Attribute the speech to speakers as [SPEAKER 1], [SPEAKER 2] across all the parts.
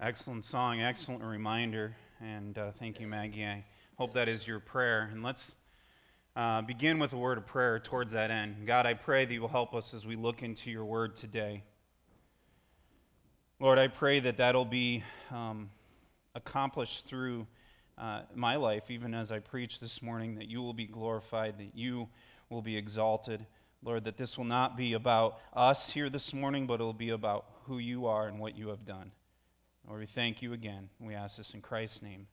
[SPEAKER 1] Excellent song, excellent reminder, and uh, thank you, Maggie. I hope that is your prayer. And let's uh, begin with a word of prayer towards that end. God, I pray that you will help us as we look into your word today. Lord, I pray that that'll be um, accomplished through uh, my life, even as I preach this morning, that you will be glorified, that you will be exalted. Lord, that this will not be about us here this morning, but it will be about who you are and what you have done. Lord, we thank you again. We ask this in Christ's name.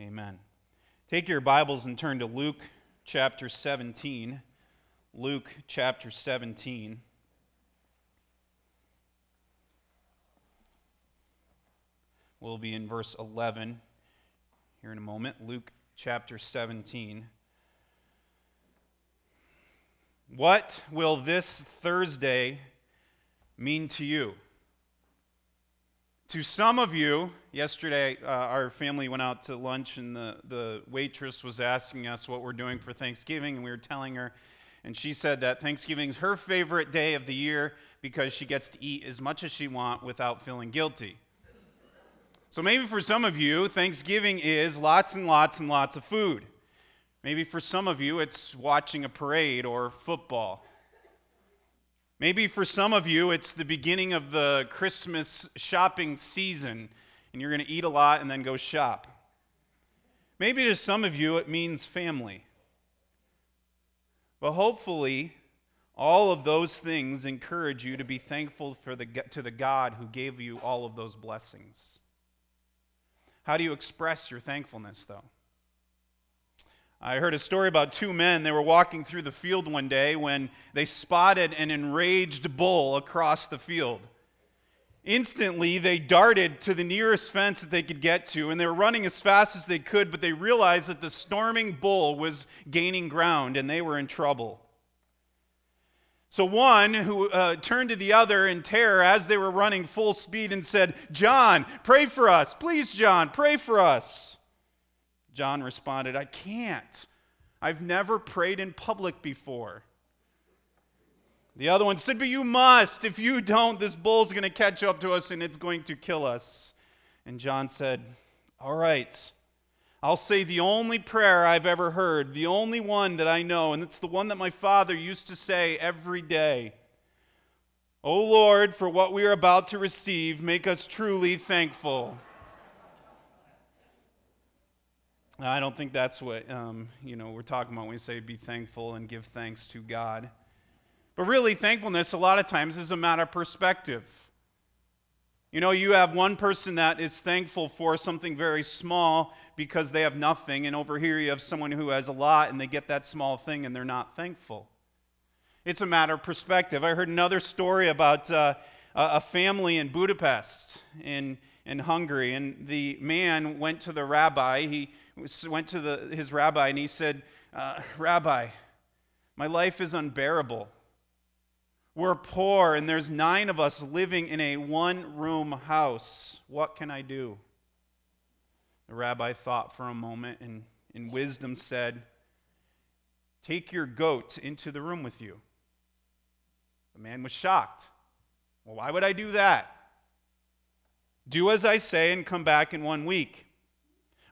[SPEAKER 1] Amen. Take your Bibles and turn to Luke chapter 17. Luke chapter 17. We'll be in verse 11 here in a moment. Luke chapter 17. What will this Thursday mean to you? To some of you, yesterday uh, our family went out to lunch and the, the waitress was asking us what we're doing for Thanksgiving, and we were telling her, and she said that Thanksgiving is her favorite day of the year because she gets to eat as much as she wants without feeling guilty. So maybe for some of you, Thanksgiving is lots and lots and lots of food. Maybe for some of you, it's watching a parade or football. Maybe for some of you, it's the beginning of the Christmas shopping season, and you're going to eat a lot and then go shop. Maybe to some of you, it means family. But hopefully, all of those things encourage you to be thankful for the, to the God who gave you all of those blessings. How do you express your thankfulness, though? I heard a story about two men. They were walking through the field one day when they spotted an enraged bull across the field. Instantly, they darted to the nearest fence that they could get to, and they were running as fast as they could, but they realized that the storming bull was gaining ground, and they were in trouble. So one who uh, turned to the other in terror as they were running full speed and said, John, pray for us. Please, John, pray for us. John responded, I can't. I've never prayed in public before. The other one said, But you must. If you don't, this bull's going to catch up to us and it's going to kill us. And John said, All right. I'll say the only prayer I've ever heard, the only one that I know, and it's the one that my father used to say every day. O Lord, for what we are about to receive, make us truly thankful. I don't think that's what um, you know we're talking about when we say be thankful and give thanks to God. But really, thankfulness a lot of times is a matter of perspective. You know, you have one person that is thankful for something very small because they have nothing, and over here you have someone who has a lot and they get that small thing and they're not thankful. It's a matter of perspective. I heard another story about uh, a family in Budapest in, in Hungary, and the man went to the rabbi. He went to the, his rabbi and he said, uh, Rabbi, my life is unbearable. We're poor, and there's nine of us living in a one room house. What can I do? The rabbi thought for a moment and, in wisdom, said, Take your goat into the room with you. The man was shocked. Well, why would I do that? Do as I say and come back in one week.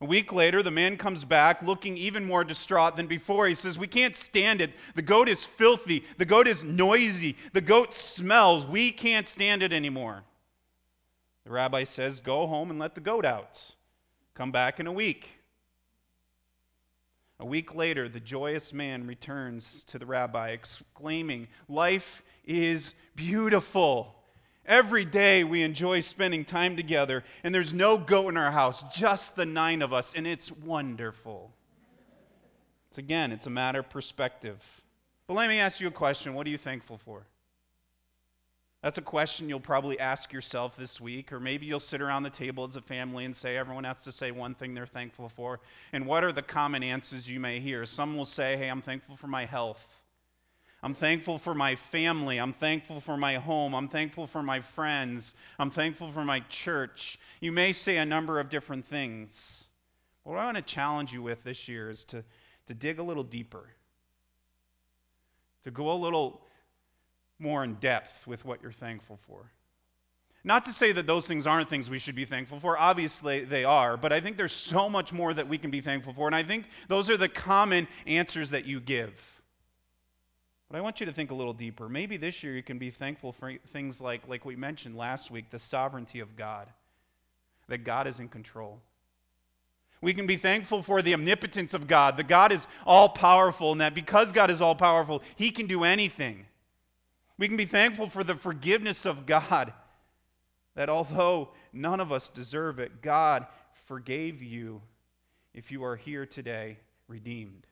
[SPEAKER 1] A week later, the man comes back looking even more distraught than before. He says, We can't stand it. The goat is filthy. The goat is noisy. The goat smells. We can't stand it anymore. The rabbi says, Go home and let the goat out. Come back in a week. A week later, the joyous man returns to the rabbi, exclaiming, Life is beautiful. Every day we enjoy spending time together, and there's no goat in our house, just the nine of us, and it's wonderful. It's again, it's a matter of perspective. But let me ask you a question what are you thankful for? That's a question you'll probably ask yourself this week, or maybe you'll sit around the table as a family and say everyone has to say one thing they're thankful for. And what are the common answers you may hear? Some will say, Hey, I'm thankful for my health. I'm thankful for my family. I'm thankful for my home. I'm thankful for my friends. I'm thankful for my church. You may say a number of different things. What I want to challenge you with this year is to, to dig a little deeper, to go a little more in depth with what you're thankful for. Not to say that those things aren't things we should be thankful for. Obviously, they are. But I think there's so much more that we can be thankful for. And I think those are the common answers that you give. But I want you to think a little deeper. Maybe this year you can be thankful for things like, like we mentioned last week, the sovereignty of God, that God is in control. We can be thankful for the omnipotence of God, that God is all powerful, and that because God is all powerful, He can do anything. We can be thankful for the forgiveness of God, that although none of us deserve it, God forgave you if you are here today redeemed.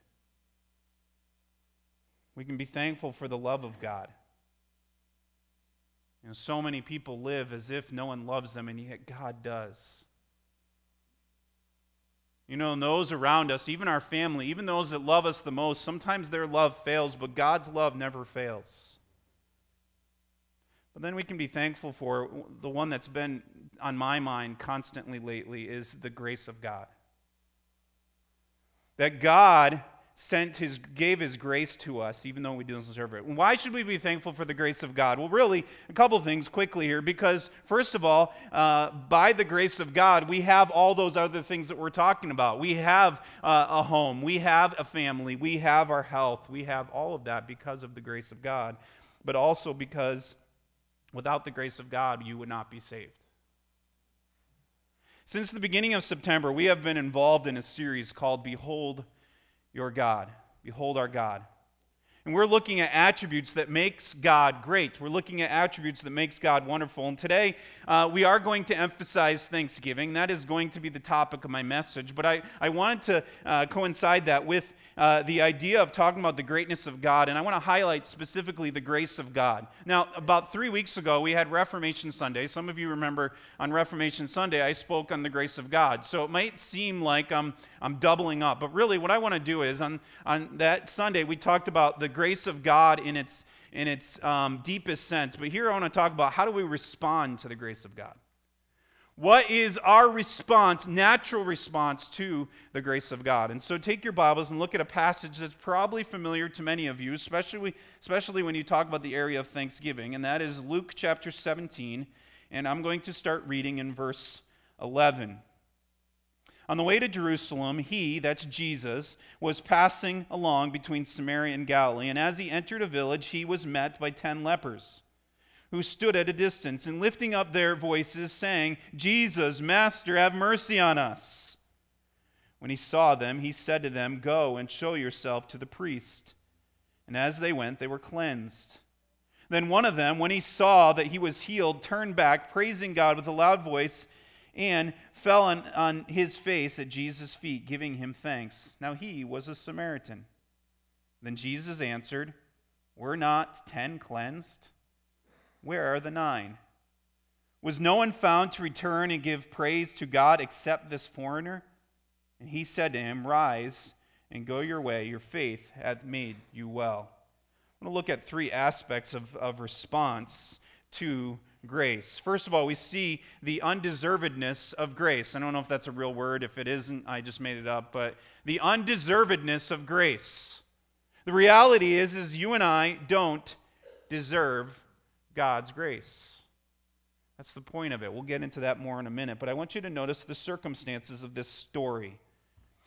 [SPEAKER 1] We can be thankful for the love of God. You know, so many people live as if no one loves them, and yet God does. You know, and those around us, even our family, even those that love us the most, sometimes their love fails, but God's love never fails. But then we can be thankful for the one that's been on my mind constantly lately is the grace of God. That God sent his gave his grace to us even though we didn't deserve it. Why should we be thankful for the grace of God? Well, really, a couple things quickly here because first of all, uh, by the grace of God, we have all those other things that we're talking about. We have uh, a home, we have a family, we have our health, we have all of that because of the grace of God, but also because without the grace of God, you would not be saved. Since the beginning of September, we have been involved in a series called Behold your God. Behold our God. And we're looking at attributes that makes God great. We're looking at attributes that makes God wonderful. And today uh, we are going to emphasize Thanksgiving. That is going to be the topic of my message. But I, I wanted to uh, coincide that with uh, the idea of talking about the greatness of God, and I want to highlight specifically the grace of God. Now, about three weeks ago, we had Reformation Sunday. Some of you remember on Reformation Sunday, I spoke on the grace of God. So it might seem like I'm, I'm doubling up, but really, what I want to do is on, on that Sunday, we talked about the grace of God in its, in its um, deepest sense. But here I want to talk about how do we respond to the grace of God. What is our response, natural response to the grace of God? And so take your Bibles and look at a passage that's probably familiar to many of you, especially, especially when you talk about the area of Thanksgiving, and that is Luke chapter 17. And I'm going to start reading in verse 11. On the way to Jerusalem, he, that's Jesus, was passing along between Samaria and Galilee, and as he entered a village, he was met by ten lepers who stood at a distance and lifting up their voices, saying, Jesus, Master, have mercy on us. When he saw them, he said to them, Go and show yourself to the priest. And as they went, they were cleansed. Then one of them, when he saw that he was healed, turned back, praising God with a loud voice, and fell on, on his face at Jesus' feet, giving him thanks. Now he was a Samaritan. Then Jesus answered, Were not ten cleansed? Where are the nine? Was no one found to return and give praise to God except this foreigner? And he said to him, Rise and go your way. Your faith hath made you well. I want to look at three aspects of, of response to grace. First of all, we see the undeservedness of grace. I don't know if that's a real word. If it isn't, I just made it up. But the undeservedness of grace. The reality is, is you and I don't deserve God's grace. That's the point of it. We'll get into that more in a minute. But I want you to notice the circumstances of this story.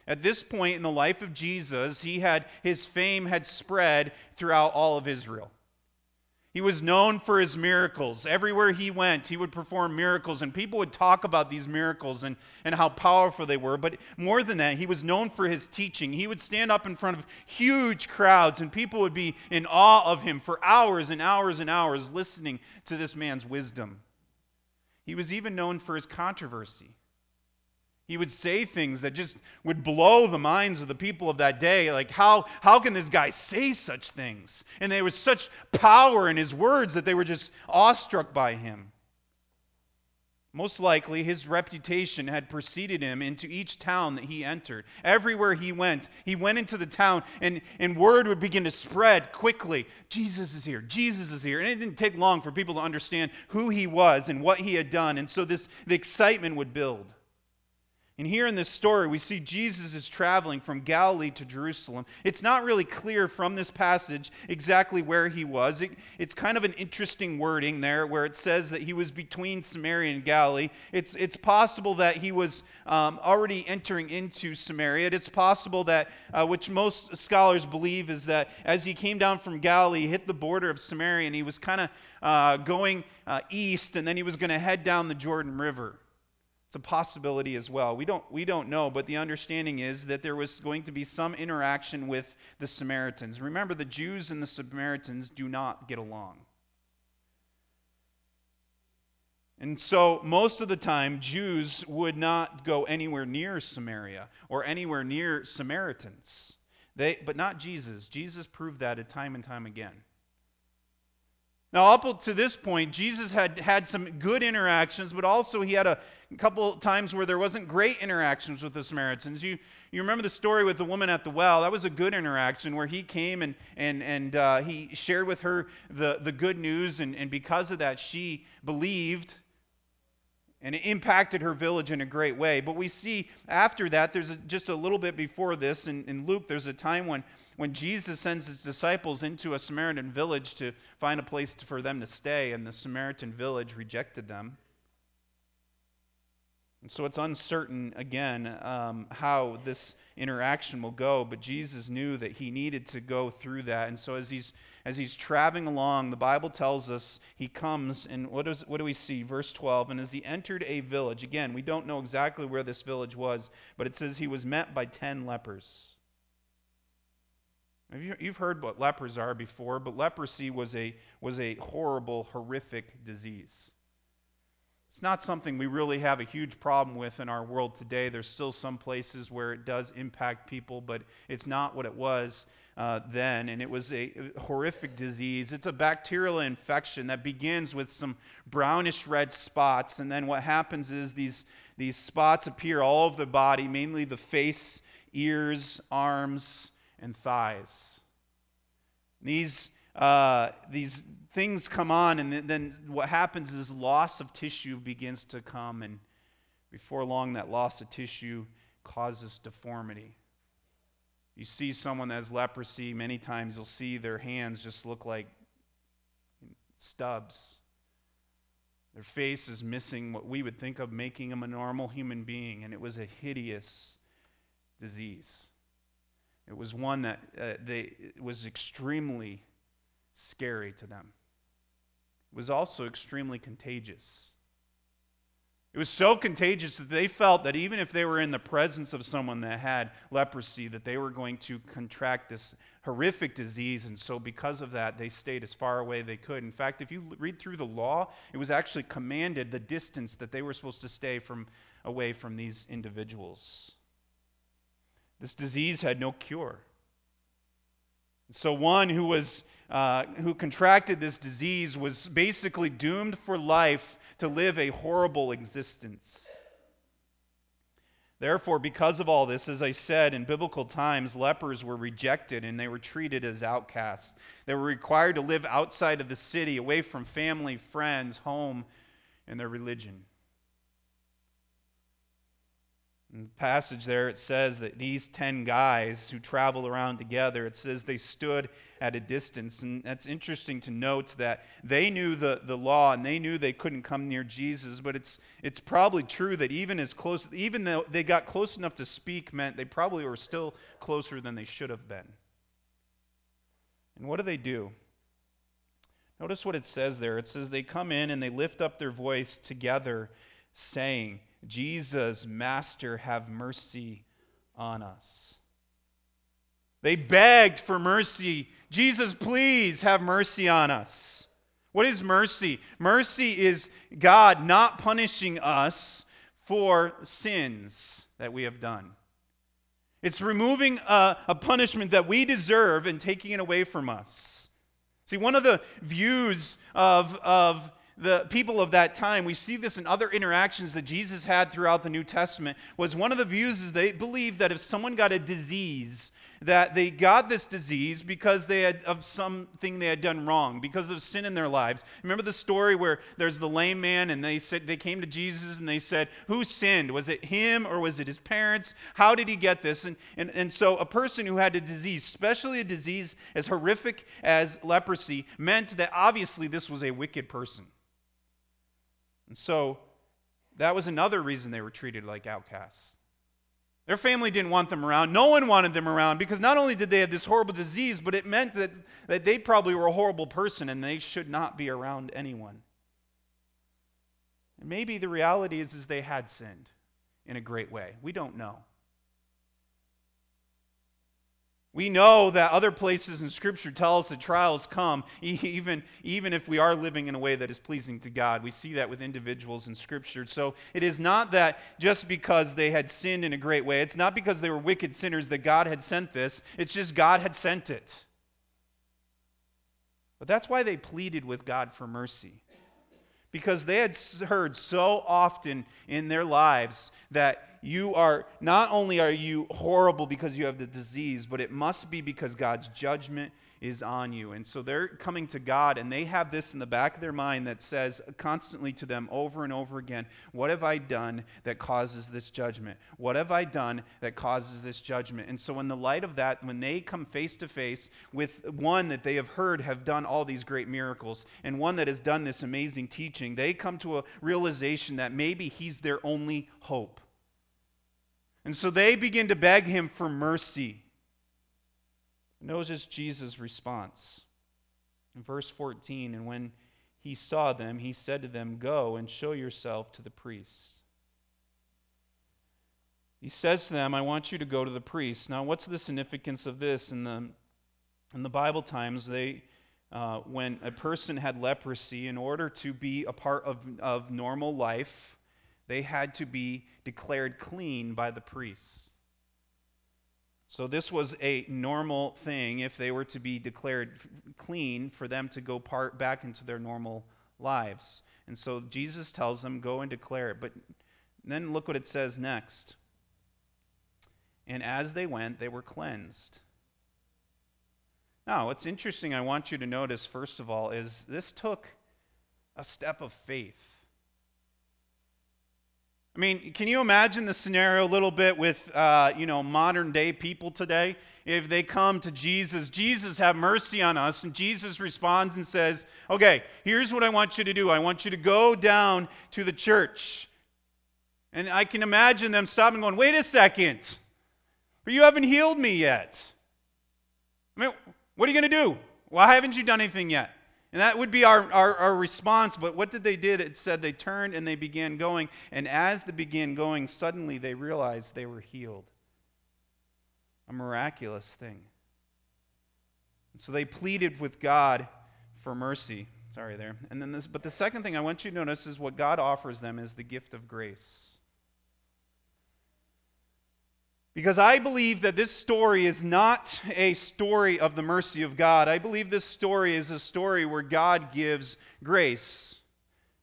[SPEAKER 1] At this point in the life of Jesus, he had his fame had spread throughout all of Israel. He was known for his miracles. Everywhere he went, he would perform miracles, and people would talk about these miracles and, and how powerful they were. But more than that, he was known for his teaching. He would stand up in front of huge crowds, and people would be in awe of him for hours and hours and hours listening to this man's wisdom. He was even known for his controversy. He would say things that just would blow the minds of the people of that day. Like, how, how can this guy say such things? And there was such power in his words that they were just awestruck by him. Most likely, his reputation had preceded him into each town that he entered. Everywhere he went, he went into the town, and, and word would begin to spread quickly Jesus is here, Jesus is here. And it didn't take long for people to understand who he was and what he had done. And so this, the excitement would build. And here in this story, we see Jesus is traveling from Galilee to Jerusalem. It's not really clear from this passage exactly where he was. It, it's kind of an interesting wording there where it says that he was between Samaria and Galilee. It's, it's possible that he was um, already entering into Samaria. It's possible that, uh, which most scholars believe, is that as he came down from Galilee, he hit the border of Samaria, and he was kind of uh, going uh, east, and then he was going to head down the Jordan River. A possibility as well. We don't, we don't know, but the understanding is that there was going to be some interaction with the Samaritans. Remember, the Jews and the Samaritans do not get along. And so, most of the time, Jews would not go anywhere near Samaria or anywhere near Samaritans. They, but not Jesus. Jesus proved that time and time again. Now, up to this point, Jesus had had some good interactions, but also he had a couple times where there wasn't great interactions with the Samaritans. You, you remember the story with the woman at the well? That was a good interaction where he came and, and, and uh, he shared with her the, the good news, and, and because of that, she believed. And it impacted her village in a great way. But we see after that, there's a, just a little bit before this in, in Luke, there's a time when when Jesus sends his disciples into a Samaritan village to find a place for them to stay, and the Samaritan village rejected them. And so it's uncertain, again, um, how this interaction will go, but Jesus knew that he needed to go through that. And so as he's, as he's traveling along, the Bible tells us he comes, and what, is, what do we see? Verse 12. And as he entered a village, again, we don't know exactly where this village was, but it says he was met by ten lepers. You've heard what lepers are before, but leprosy was a, was a horrible, horrific disease. It's not something we really have a huge problem with in our world today. There's still some places where it does impact people, but it's not what it was uh, then. And it was a horrific disease. It's a bacterial infection that begins with some brownish red spots. And then what happens is these, these spots appear all over the body, mainly the face, ears, arms, and thighs. These, uh, these things come on, and then what happens is loss of tissue begins to come, and before long, that loss of tissue causes deformity. You see someone that has leprosy, many times you'll see their hands just look like stubs. Their face is missing what we would think of making them a normal human being, and it was a hideous disease. It was one that uh, they, was extremely scary to them. It was also extremely contagious. It was so contagious that they felt that even if they were in the presence of someone that had leprosy, that they were going to contract this horrific disease. And so, because of that, they stayed as far away they could. In fact, if you read through the law, it was actually commanded the distance that they were supposed to stay from away from these individuals. This disease had no cure. So one who was uh, who contracted this disease was basically doomed for life to live a horrible existence. Therefore, because of all this, as I said, in biblical times, lepers were rejected and they were treated as outcasts. They were required to live outside of the city, away from family, friends, home, and their religion. In the passage there, it says that these 10 guys who travel around together, it says they stood at a distance. And that's interesting to note that they knew the, the law and they knew they couldn't come near Jesus. But it's, it's probably true that even as close, even though they got close enough to speak, meant they probably were still closer than they should have been. And what do they do? Notice what it says there. It says they come in and they lift up their voice together, saying, Jesus, Master, have mercy on us. They begged for mercy. Jesus, please have mercy on us. What is mercy? Mercy is God not punishing us for sins that we have done. It's removing a, a, punishment that we deserve and taking it away from us. See, one of the views of, of the people of that time, we see this in other interactions that Jesus had throughout the New Testament, was one of the views is they believed that if someone got a disease, that they got this disease because they had of something they had done wrong, because of sin in their lives. Remember the story where there's the lame man and they said they came to Jesus and they said, Who sinned? Was it him or was it his parents? How did he get this? And and, and so a person who had a disease, especially a disease as horrific as leprosy, meant that obviously this was a wicked person. And so that was another reason they were treated like outcasts. Their family didn't want them around. No one wanted them around because not only did they have this horrible disease, but it meant that, that they probably were a horrible person and they should not be around anyone. And maybe the reality is, is they had sinned in a great way. We don't know. We know that other places in Scripture tell us that trials come, even, even if we are living in a way that is pleasing to God. We see that with individuals in Scripture. So it is not that just because they had sinned in a great way, it's not because they were wicked sinners that God had sent this, it's just God had sent it. But that's why they pleaded with God for mercy because they had heard so often in their lives that you are not only are you horrible because you have the disease, but it must be because God's judgment is on you. And so they're coming to God and they have this in the back of their mind that says constantly to them over and over again, What have I done that causes this judgment? What have I done that causes this judgment? And so, in the light of that, when they come face to face with one that they have heard have done all these great miracles and one that has done this amazing teaching, they come to a realization that maybe he's their only hope. And so they begin to beg him for mercy. Notice Jesus' response. In verse 14, and when he saw them, he said to them, Go and show yourself to the priests. He says to them, I want you to go to the priests. Now, what's the significance of this? In the, in the Bible times, they, uh, when a person had leprosy, in order to be a part of, of normal life, they had to be declared clean by the priests. So, this was a normal thing if they were to be declared clean for them to go part back into their normal lives. And so, Jesus tells them, go and declare it. But then look what it says next. And as they went, they were cleansed. Now, what's interesting, I want you to notice, first of all, is this took a step of faith. I mean, can you imagine the scenario a little bit with, uh, you know, modern day people today? If they come to Jesus, Jesus, have mercy on us. And Jesus responds and says, Okay, here's what I want you to do. I want you to go down to the church. And I can imagine them stopping going, Wait a second. But you haven't healed me yet. I mean, what are you going to do? Why haven't you done anything yet? And that would be our, our, our, response. But what did they did? It said they turned and they began going. And as they began going, suddenly they realized they were healed. A miraculous thing. And so they pleaded with God for mercy. Sorry there. And then this, but the second thing I want you to notice is what God offers them is the gift of grace. Because I believe that this story is not a story of the mercy of God. I believe this story is a story where God gives grace.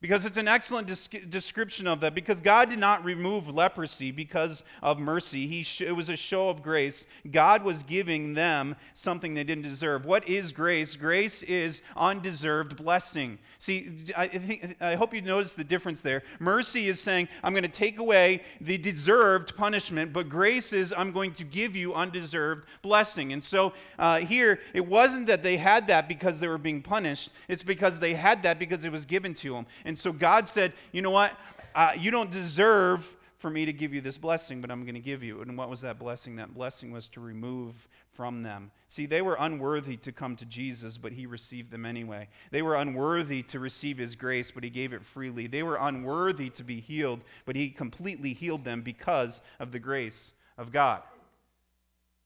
[SPEAKER 1] Because it's an excellent description of that. Because God did not remove leprosy because of mercy, sh- it was a show of grace. God was giving them something they didn't deserve. What is grace? Grace is undeserved blessing. See, I, think, I hope you notice the difference there. Mercy is saying, I'm going to take away the deserved punishment, but grace is, I'm going to give you undeserved blessing. And so uh, here, it wasn't that they had that because they were being punished, it's because they had that because it was given to them. And so God said, You know what? Uh, you don't deserve for me to give you this blessing, but I'm going to give you. And what was that blessing? That blessing was to remove from them. See, they were unworthy to come to Jesus, but he received them anyway. They were unworthy to receive his grace, but he gave it freely. They were unworthy to be healed, but he completely healed them because of the grace of God.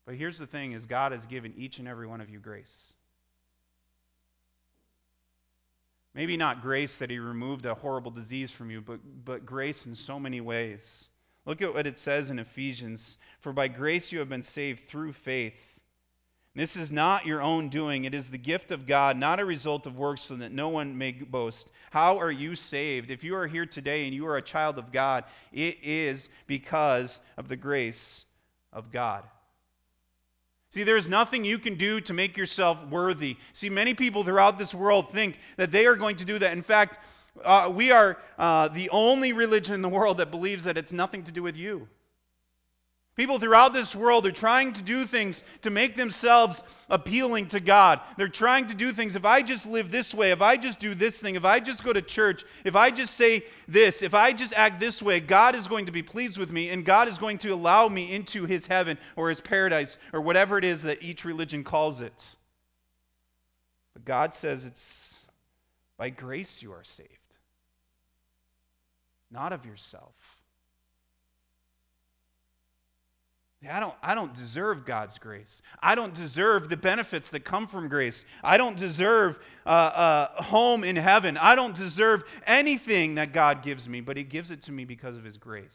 [SPEAKER 1] But here's the thing is God has given each and every one of you grace. Maybe not grace that he removed a horrible disease from you, but, but grace in so many ways. Look at what it says in Ephesians For by grace you have been saved through faith. This is not your own doing, it is the gift of God, not a result of works, so that no one may boast. How are you saved? If you are here today and you are a child of God, it is because of the grace of God. See, there's nothing you can do to make yourself worthy. See, many people throughout this world think that they are going to do that. In fact, uh, we are uh, the only religion in the world that believes that it's nothing to do with you. People throughout this world are trying to do things to make themselves appealing to God. They're trying to do things. If I just live this way, if I just do this thing, if I just go to church, if I just say this, if I just act this way, God is going to be pleased with me and God is going to allow me into his heaven or his paradise or whatever it is that each religion calls it. But God says it's by grace you are saved, not of yourself. I don't, I don't deserve God's grace. I don't deserve the benefits that come from grace. I don't deserve a uh, uh, home in heaven. I don't deserve anything that God gives me, but He gives it to me because of His grace.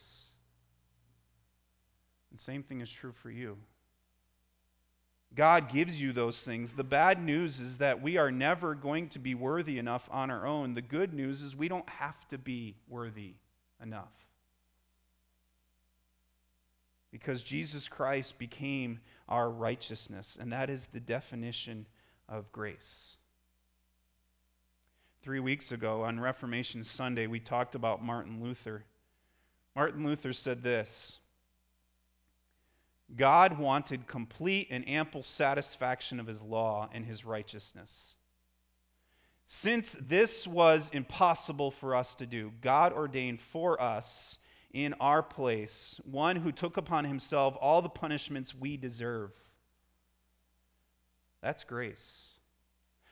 [SPEAKER 1] The same thing is true for you. God gives you those things. The bad news is that we are never going to be worthy enough on our own. The good news is we don't have to be worthy enough because Jesus Christ became our righteousness, and that is the definition of grace. Three weeks ago on Reformation Sunday, we talked about Martin Luther. Martin Luther said this God wanted complete and ample satisfaction of his law and his righteousness. Since this was impossible for us to do, God ordained for us in our place, one who took upon himself all the punishments we deserve. That's grace.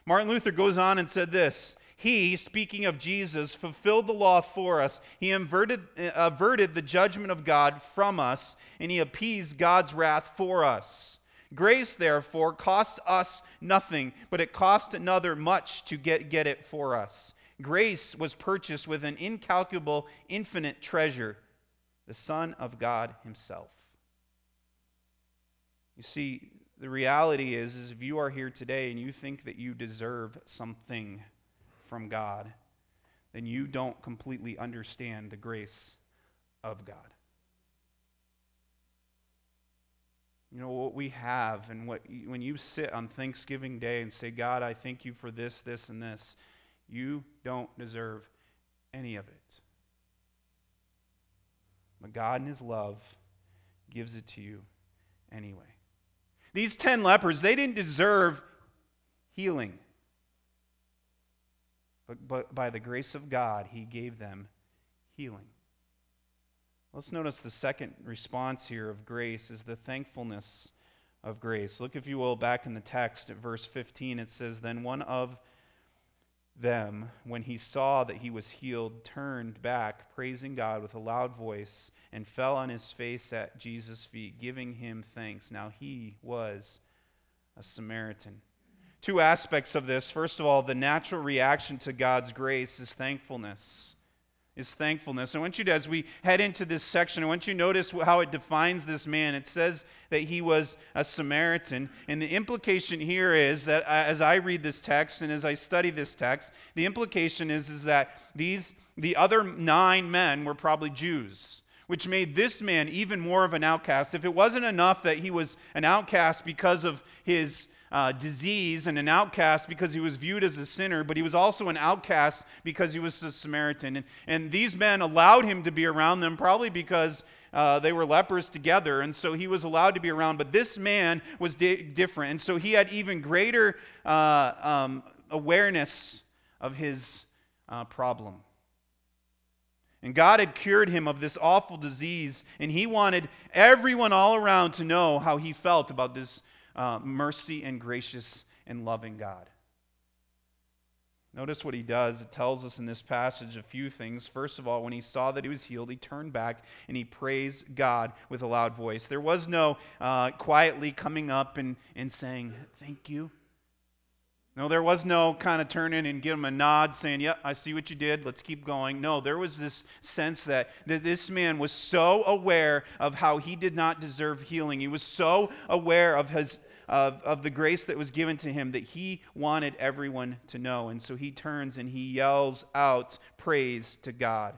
[SPEAKER 1] Martin Luther goes on and said this He, speaking of Jesus, fulfilled the law for us. He averted, uh, averted the judgment of God from us, and he appeased God's wrath for us. Grace, therefore, cost us nothing, but it cost another much to get, get it for us. Grace was purchased with an incalculable, infinite treasure the Son of God Himself. You see, the reality is, is if you are here today and you think that you deserve something from God, then you don't completely understand the grace of God. You know what we have, and what when you sit on Thanksgiving Day and say, God, I thank you for this, this, and this, you don't deserve any of it. But God, in His love, gives it to you anyway. These ten lepers, they didn't deserve healing. But, but by the grace of God, He gave them healing. Let's notice the second response here of grace is the thankfulness of grace. Look, if you will, back in the text at verse 15. It says, Then one of them, when he saw that he was healed, turned back, praising God with a loud voice, and fell on his face at Jesus' feet, giving him thanks. Now he was a Samaritan. Two aspects of this. First of all, the natural reaction to God's grace is thankfulness is thankfulness. I want you to, as we head into this section, I want you to notice how it defines this man. It says that he was a Samaritan. And the implication here is that uh, as I read this text and as I study this text, the implication is, is that these, the other nine men were probably Jews. Which made this man even more of an outcast. If it wasn't enough that he was an outcast because of his uh, disease and an outcast because he was viewed as a sinner, but he was also an outcast because he was a Samaritan. And, and these men allowed him to be around them, probably because uh, they were lepers together, and so he was allowed to be around. But this man was di- different, and so he had even greater uh, um, awareness of his uh, problem. And God had cured him of this awful disease, and he wanted everyone all around to know how he felt about this uh, mercy and gracious and loving God. Notice what he does. It tells us in this passage a few things. First of all, when he saw that he was healed, he turned back and he praised God with a loud voice. There was no uh, quietly coming up and, and saying, Thank you. No, there was no kind of turning and give him a nod saying, Yep, I see what you did. Let's keep going. No, there was this sense that, that this man was so aware of how he did not deserve healing. He was so aware of, his, of, of the grace that was given to him that he wanted everyone to know. And so he turns and he yells out praise to God.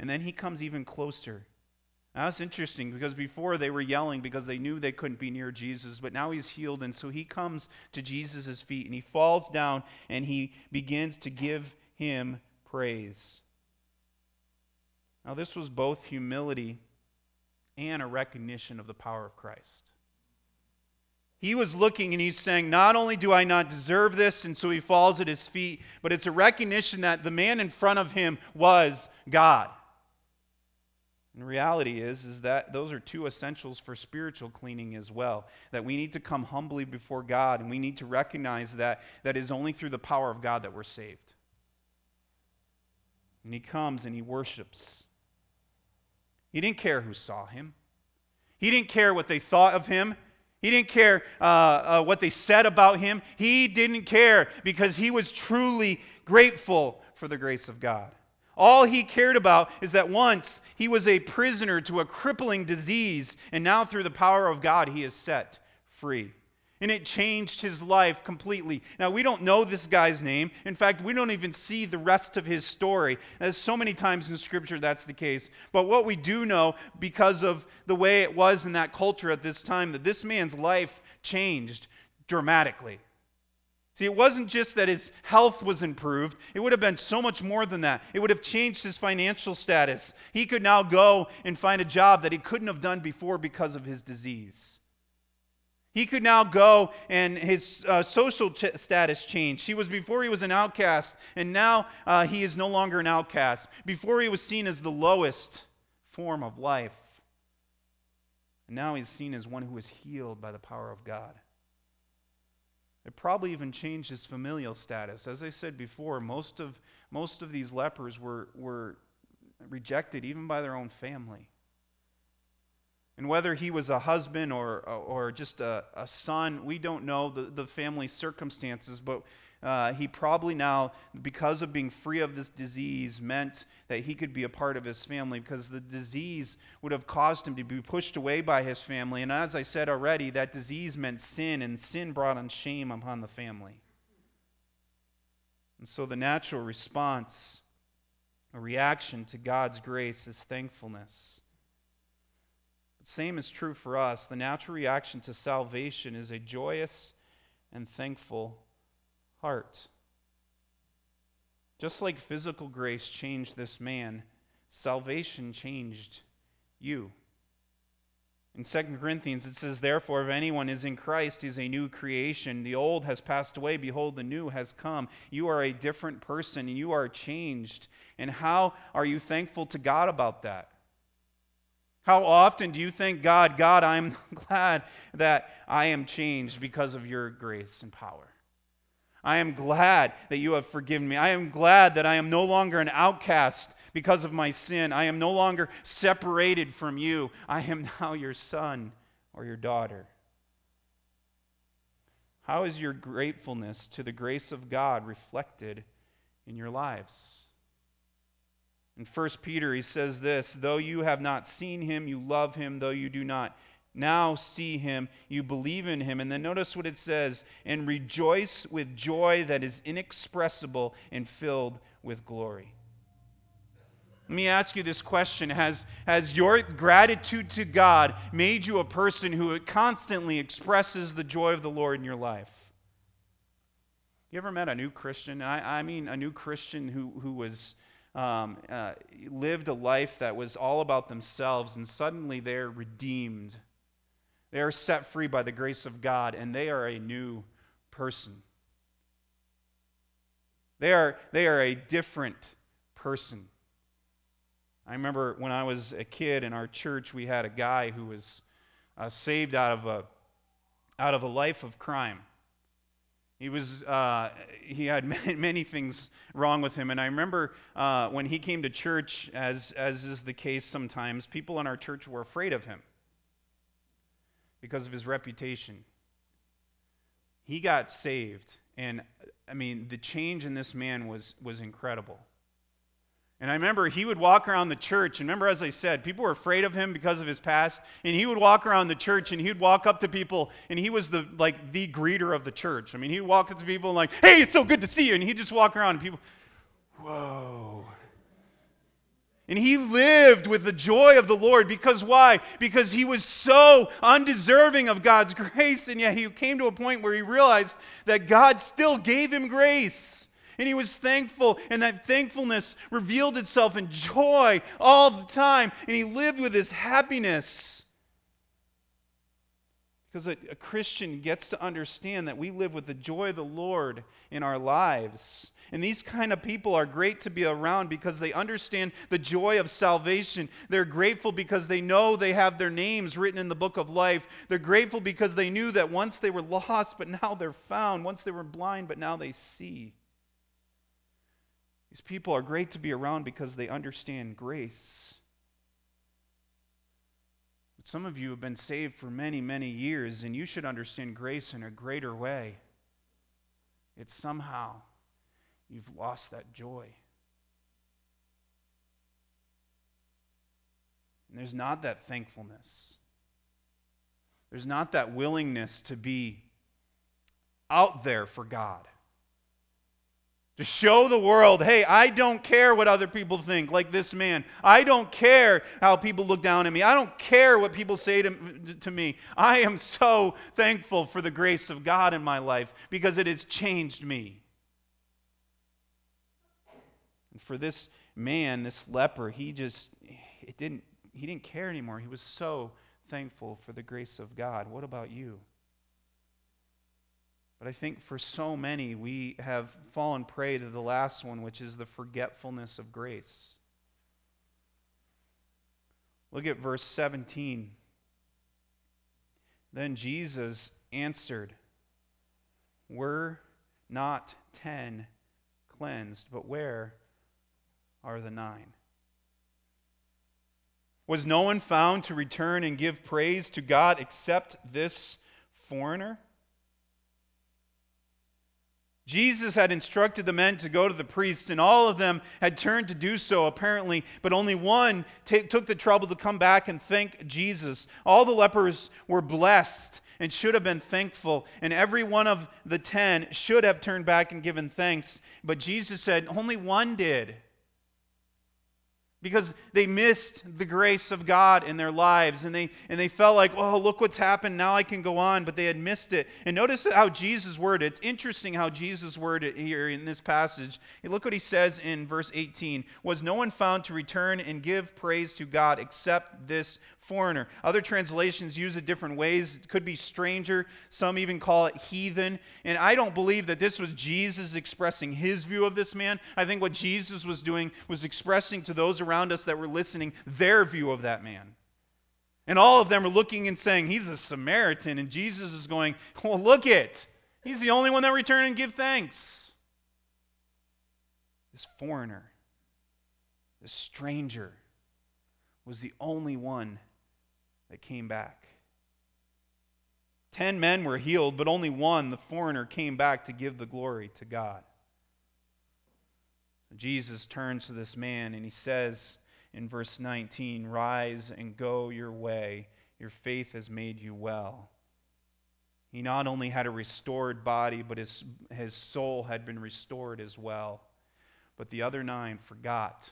[SPEAKER 1] And then he comes even closer Now, that's interesting because before they were yelling because they knew they couldn't be near Jesus, but now he's healed, and so he comes to Jesus' feet and he falls down and he begins to give him praise. Now, this was both humility and a recognition of the power of Christ. He was looking and he's saying, Not only do I not deserve this, and so he falls at his feet, but it's a recognition that the man in front of him was God. And reality is, is that those are two essentials for spiritual cleaning as well. That we need to come humbly before God, and we need to recognize that that is only through the power of God that we're saved. And he comes and he worships. He didn't care who saw him. He didn't care what they thought of him. He didn't care uh, uh, what they said about him. He didn't care because he was truly grateful for the grace of God. All he cared about is that once he was a prisoner to a crippling disease, and now through the power of God, he is set free. And it changed his life completely. Now, we don't know this guy's name. In fact, we don't even see the rest of his story. As so many times in Scripture, that's the case. But what we do know, because of the way it was in that culture at this time, that this man's life changed dramatically. See, it wasn't just that his health was improved, it would have been so much more than that. It would have changed his financial status. He could now go and find a job that he couldn't have done before because of his disease. He could now go and his uh, social ch- status changed. He was before he was an outcast, and now uh, he is no longer an outcast. Before he was seen as the lowest form of life, and now he's seen as one who is healed by the power of God. It probably even changed his familial status. As I said before, most of most of these lepers were were rejected even by their own family. And whether he was a husband or, or just a, a son, we don't know the, the family circumstances, but uh, he probably now, because of being free of this disease, meant that he could be a part of his family because the disease would have caused him to be pushed away by his family. And as I said already, that disease meant sin, and sin brought on shame upon the family. And so the natural response, a reaction to God's grace, is thankfulness. Same is true for us. The natural reaction to salvation is a joyous and thankful heart. Just like physical grace changed this man, salvation changed you. In 2 Corinthians, it says, Therefore, if anyone is in Christ, he is a new creation. The old has passed away. Behold, the new has come. You are a different person, and you are changed. And how are you thankful to God about that? How often do you thank God, God, I'm glad that I am changed because of your grace and power? I am glad that you have forgiven me. I am glad that I am no longer an outcast because of my sin. I am no longer separated from you. I am now your son or your daughter. How is your gratefulness to the grace of God reflected in your lives? In 1 Peter, he says this Though you have not seen him, you love him. Though you do not now see him, you believe in him. And then notice what it says and rejoice with joy that is inexpressible and filled with glory. Let me ask you this question Has, has your gratitude to God made you a person who constantly expresses the joy of the Lord in your life? You ever met a new Christian? I, I mean, a new Christian who, who was um, uh, lived a life that was all about themselves, and suddenly they're redeemed. They are set free by the grace of God, and they are a new person. They are, they are a different person. I remember when I was a kid in our church, we had a guy who was uh, saved out of a out of a life of crime. He was uh, he had many, many, things wrong with him, and I remember uh, when he came to church, as as is the case sometimes, people in our church were afraid of him because of his reputation. He got saved, and I mean the change in this man was was incredible. And I remember he would walk around the church. And remember, as I said, people were afraid of him because of his past. And he would walk around the church and he would walk up to people, and he was the like the greeter of the church. I mean, he'd walk up to people and like, "Hey, it's so good to see you." And he'd just walk around, and people, "Whoa." And he lived with the joy of the Lord because why? Because he was so undeserving of God's grace, and yet he came to a point where he realized that God still gave him grace. And he was thankful, and that thankfulness revealed itself in joy all the time, and he lived with his happiness. Because a, a, Christian gets to understand that we live with the joy of the Lord in our lives. And these kind of people are great to be around because they understand the joy of salvation. They're grateful because they know they have their names written in the book of life. They're grateful because they knew that once they were lost, but now they're found. Once they were blind, but now they see. These people are great to be around because they understand grace. But some of you have been saved for many, many years, and you should understand grace in a greater way. It's somehow you've lost that joy. And there's not that thankfulness. There's not that willingness to be out there for God. To show the world, hey, I don't care what other people think, like this man. I don't care how people look down at me. I don't care what people say to, to me. I am so thankful for the grace of God in my life because it has changed me. And for this man, this leper, he just it didn't he didn't care anymore. He was so thankful for the grace of God. What about you? But I think for so many, we have fallen prey to the last one, which is the forgetfulness of grace. Look at verse 17. Then Jesus answered, Were not ten cleansed, but where are the nine? Was no one found to return and give praise to God except this foreigner? Jesus had instructed the men to go to the priests, and all of them had turned to do so, apparently, but only one t- took the trouble to come back and thank Jesus. All the lepers were blessed and should have been thankful, and every one of the ten should have turned back and given thanks. But Jesus said, Only one did because they missed the grace of God in their lives and they and they felt like, "Oh, look what's happened. Now I can go on," but they had missed it. And notice how Jesus worded. It. It's interesting how Jesus worded it here in this passage. look what he says in verse 18. Was no one found to return and give praise to God except this foreigner. Other translations use it different ways. It could be stranger. Some even call it heathen. And I don't believe that this was Jesus expressing his view of this man. I think what Jesus was doing was expressing to those around us that were listening their view of that man. And all of them are looking and saying, He's a Samaritan. And Jesus is going, Well, look it. He's the only one that returned and give thanks. This foreigner, this stranger, was the only one that came back. Ten men were healed, but only one, the foreigner, came back to give the glory to God. Jesus turns to this man and he says in verse 19, Rise and go your way. Your faith has made you well. He not only had a restored body, but his, his soul had been restored as well. But the other nine forgot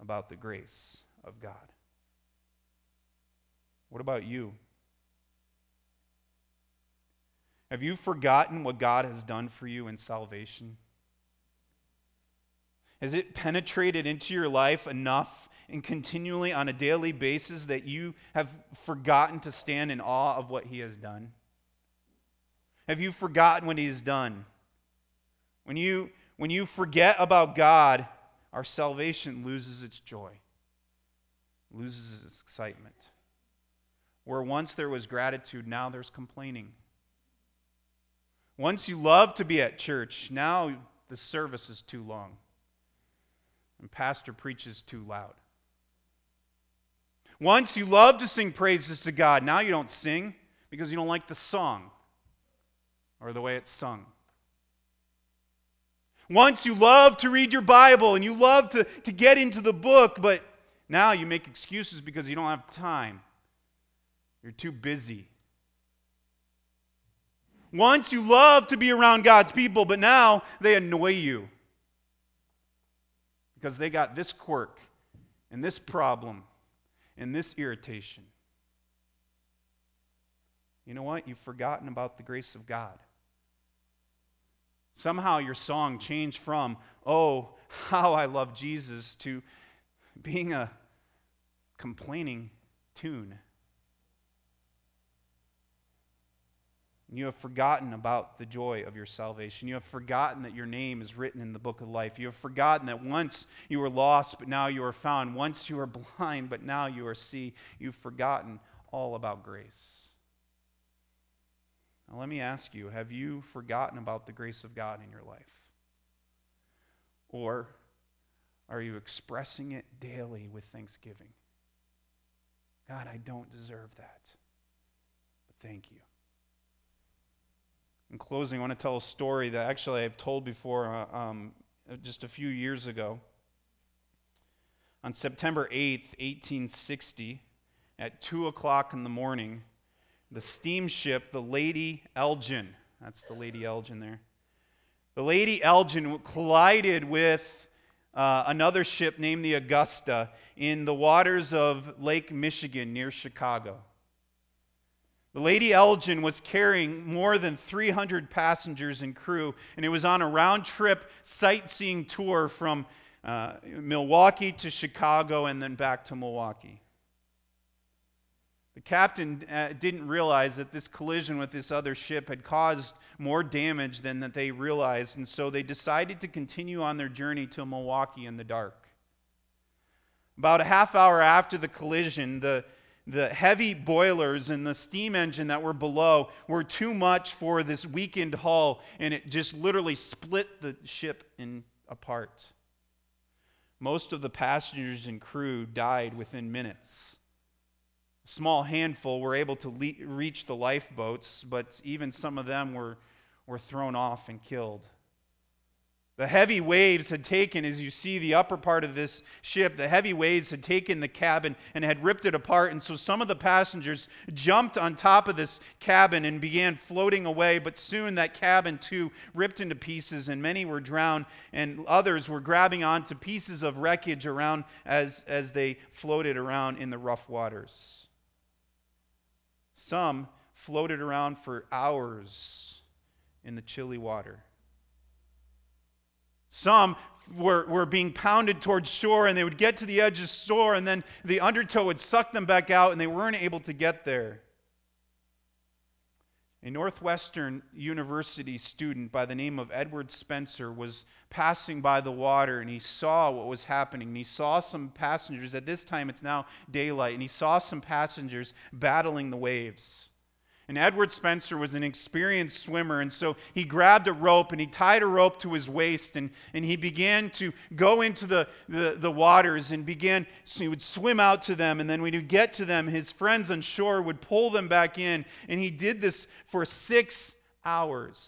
[SPEAKER 1] about the grace of God. What about you? Have you forgotten what God has done for you in salvation? Has it penetrated into your life enough and continually on a daily basis that you have forgotten to stand in awe of what He has done? Have you forgotten what He has done? When you, when you forget about God, our salvation loses its joy, loses its excitement. Where once there was gratitude, now there's complaining. Once you loved to be at church, now the service is too long. And pastor preaches too loud. Once you loved to sing praises to God, now you don't sing because you don't like the song or the way it's sung. Once you loved to read your Bible and you loved to, to get into the book, but now you make excuses because you don't have time. You're too busy. Once you loved to be around God's people, but now they annoy you because they got this quirk and this problem and this irritation. You know what? You've forgotten about the grace of God. Somehow your song changed from, oh, how I love Jesus, to being a complaining tune. You have forgotten about the joy of your salvation. You have forgotten that your name is written in the book of life. You have forgotten that once you were lost, but now you are found. Once you were blind, but now you are see. You've forgotten all about grace. Now, let me ask you have you forgotten about the grace of God in your life? Or are you expressing it daily with thanksgiving? God, I don't deserve that, but thank you. In closing, I want to tell a story that actually I've told before uh, um, just a few years ago. On September 8th, 1860, at 2 o'clock in the morning, the steamship, the Lady Elgin, that's the Lady Elgin there, the Lady Elgin collided with uh, another ship named the Augusta in the waters of Lake Michigan near Chicago. The Lady Elgin was carrying more than 300 passengers and crew, and it was on a round trip sightseeing tour from uh, Milwaukee to Chicago and then back to Milwaukee. The captain uh, didn't realize that this collision with this other ship had caused more damage than that they realized, and so they decided to continue on their journey to Milwaukee in the dark. About a half hour after the collision, the the heavy boilers and the steam engine that were below were too much for this weakened hull, and it just literally split the ship in apart. Most of the passengers and crew died within minutes. A small handful were able to le- reach the lifeboats, but even some of them were, were thrown off and killed. The heavy waves had taken, as you see the upper part of this ship, the heavy waves had taken the cabin and had ripped it apart. And so some of the passengers jumped on top of this cabin and began floating away. But soon that cabin, too, ripped into pieces, and many were drowned, and others were grabbing onto pieces of wreckage around as, as they floated around in the rough waters. Some floated around for hours in the chilly water. Some were, were being pounded towards shore, and they would get to the edge of shore, and then the undertow would suck them back out, and they weren't able to get there. A Northwestern University student by the name of Edward Spencer was passing by the water and he saw what was happening. And he saw some passengers, at this time it's now daylight, and he saw some passengers battling the waves. And Edward Spencer was an experienced swimmer, and so he grabbed a rope and he tied a rope to his waist and, and he began to go into the, the, the waters and began, so he would swim out to them. And then when he would get to them, his friends on shore would pull them back in. And he did this for six hours.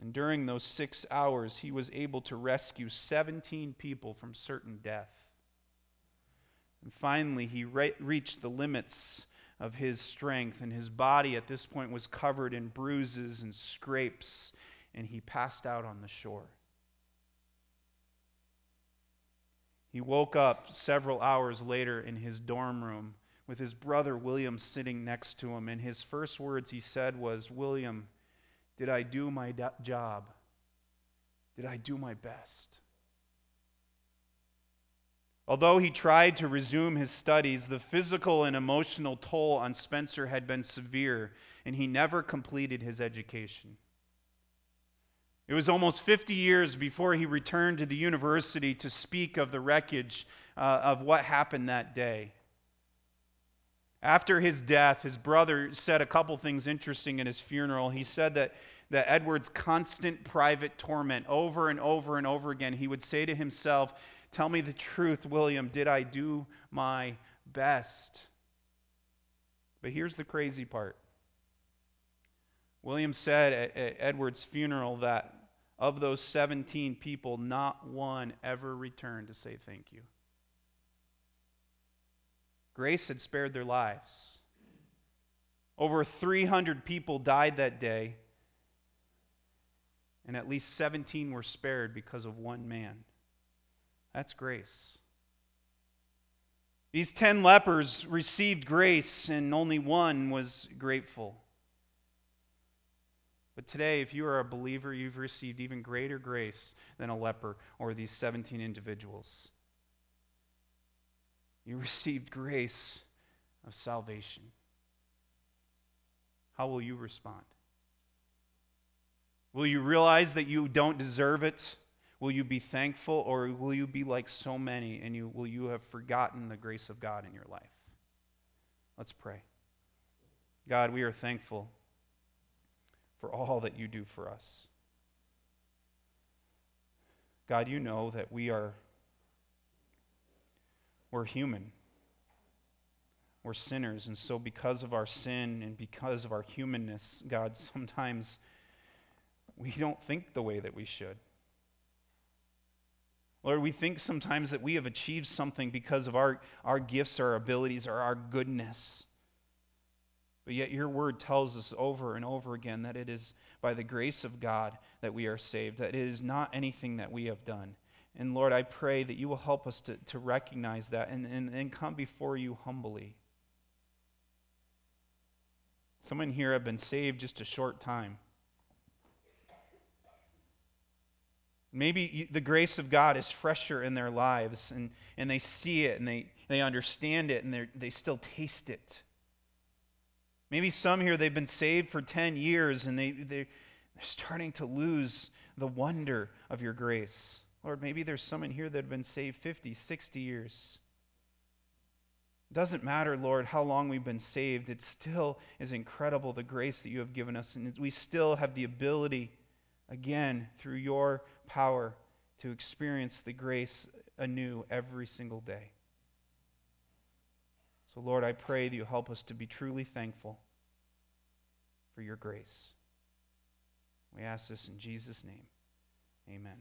[SPEAKER 1] And during those six hours, he was able to rescue 17 people from certain death. And finally, he re- reached the limits of his strength, and his body at this point was covered in bruises and scrapes, and he passed out on the shore. He woke up several hours later in his dorm room with his brother William sitting next to him, and his first words he said was, William, did I do my do- job? Did I do my best? Although he tried to resume his studies, the physical and emotional toll on Spencer had been severe, and he never completed his education. It was almost 50 years before he returned to the university to speak of the wreckage uh, of what happened that day. After his death, his brother said a couple things interesting at his funeral. He said that, that Edward's constant private torment over and over and over again, he would say to himself, Tell me the truth, William. Did I do my best? But here's the crazy part. William said at, at Edward's funeral that of those 17 people, not one ever returned to say thank you. Grace had spared their lives. Over 300 people died that day, and at least 17 were spared because of one man. That's grace. These ten lepers received grace, and only one was grateful. But today, if you are a believer, you've received even greater grace than a leper or these 17 individuals. You received grace of salvation. How will you respond? Will you realize that you don't deserve it? Will you be thankful, or will you be like so many and you, will you have forgotten the grace of God in your life? Let's pray. God, we are thankful for all that you do for us. God, you know that we are we're human. We're sinners, and so because of our sin and because of our humanness, God, sometimes we don't think the way that we should. Lord, we think sometimes that we have achieved something because of our, our gifts, our abilities, or our goodness. But yet, your word tells us over and over again that it is by the grace of God that we are saved, that it is not anything that we have done. And Lord, I pray that you will help us to, to recognize that and, and, and come before you humbly. Someone here have been saved just a short time. Maybe the grace of God is fresher in their lives and, and they see it and they, they understand it and they still taste it. Maybe some here, they've been saved for 10 years and they, they're starting to lose the wonder of your grace. Lord, maybe there's someone here that have been saved 50, 60 years. It doesn't matter, Lord, how long we've been saved. It still is incredible the grace that you have given us. And we still have the ability, again, through your power, to experience the grace anew every single day. So, Lord, I pray that you help us to be truly thankful for your grace. We ask this in Jesus' name. Amen.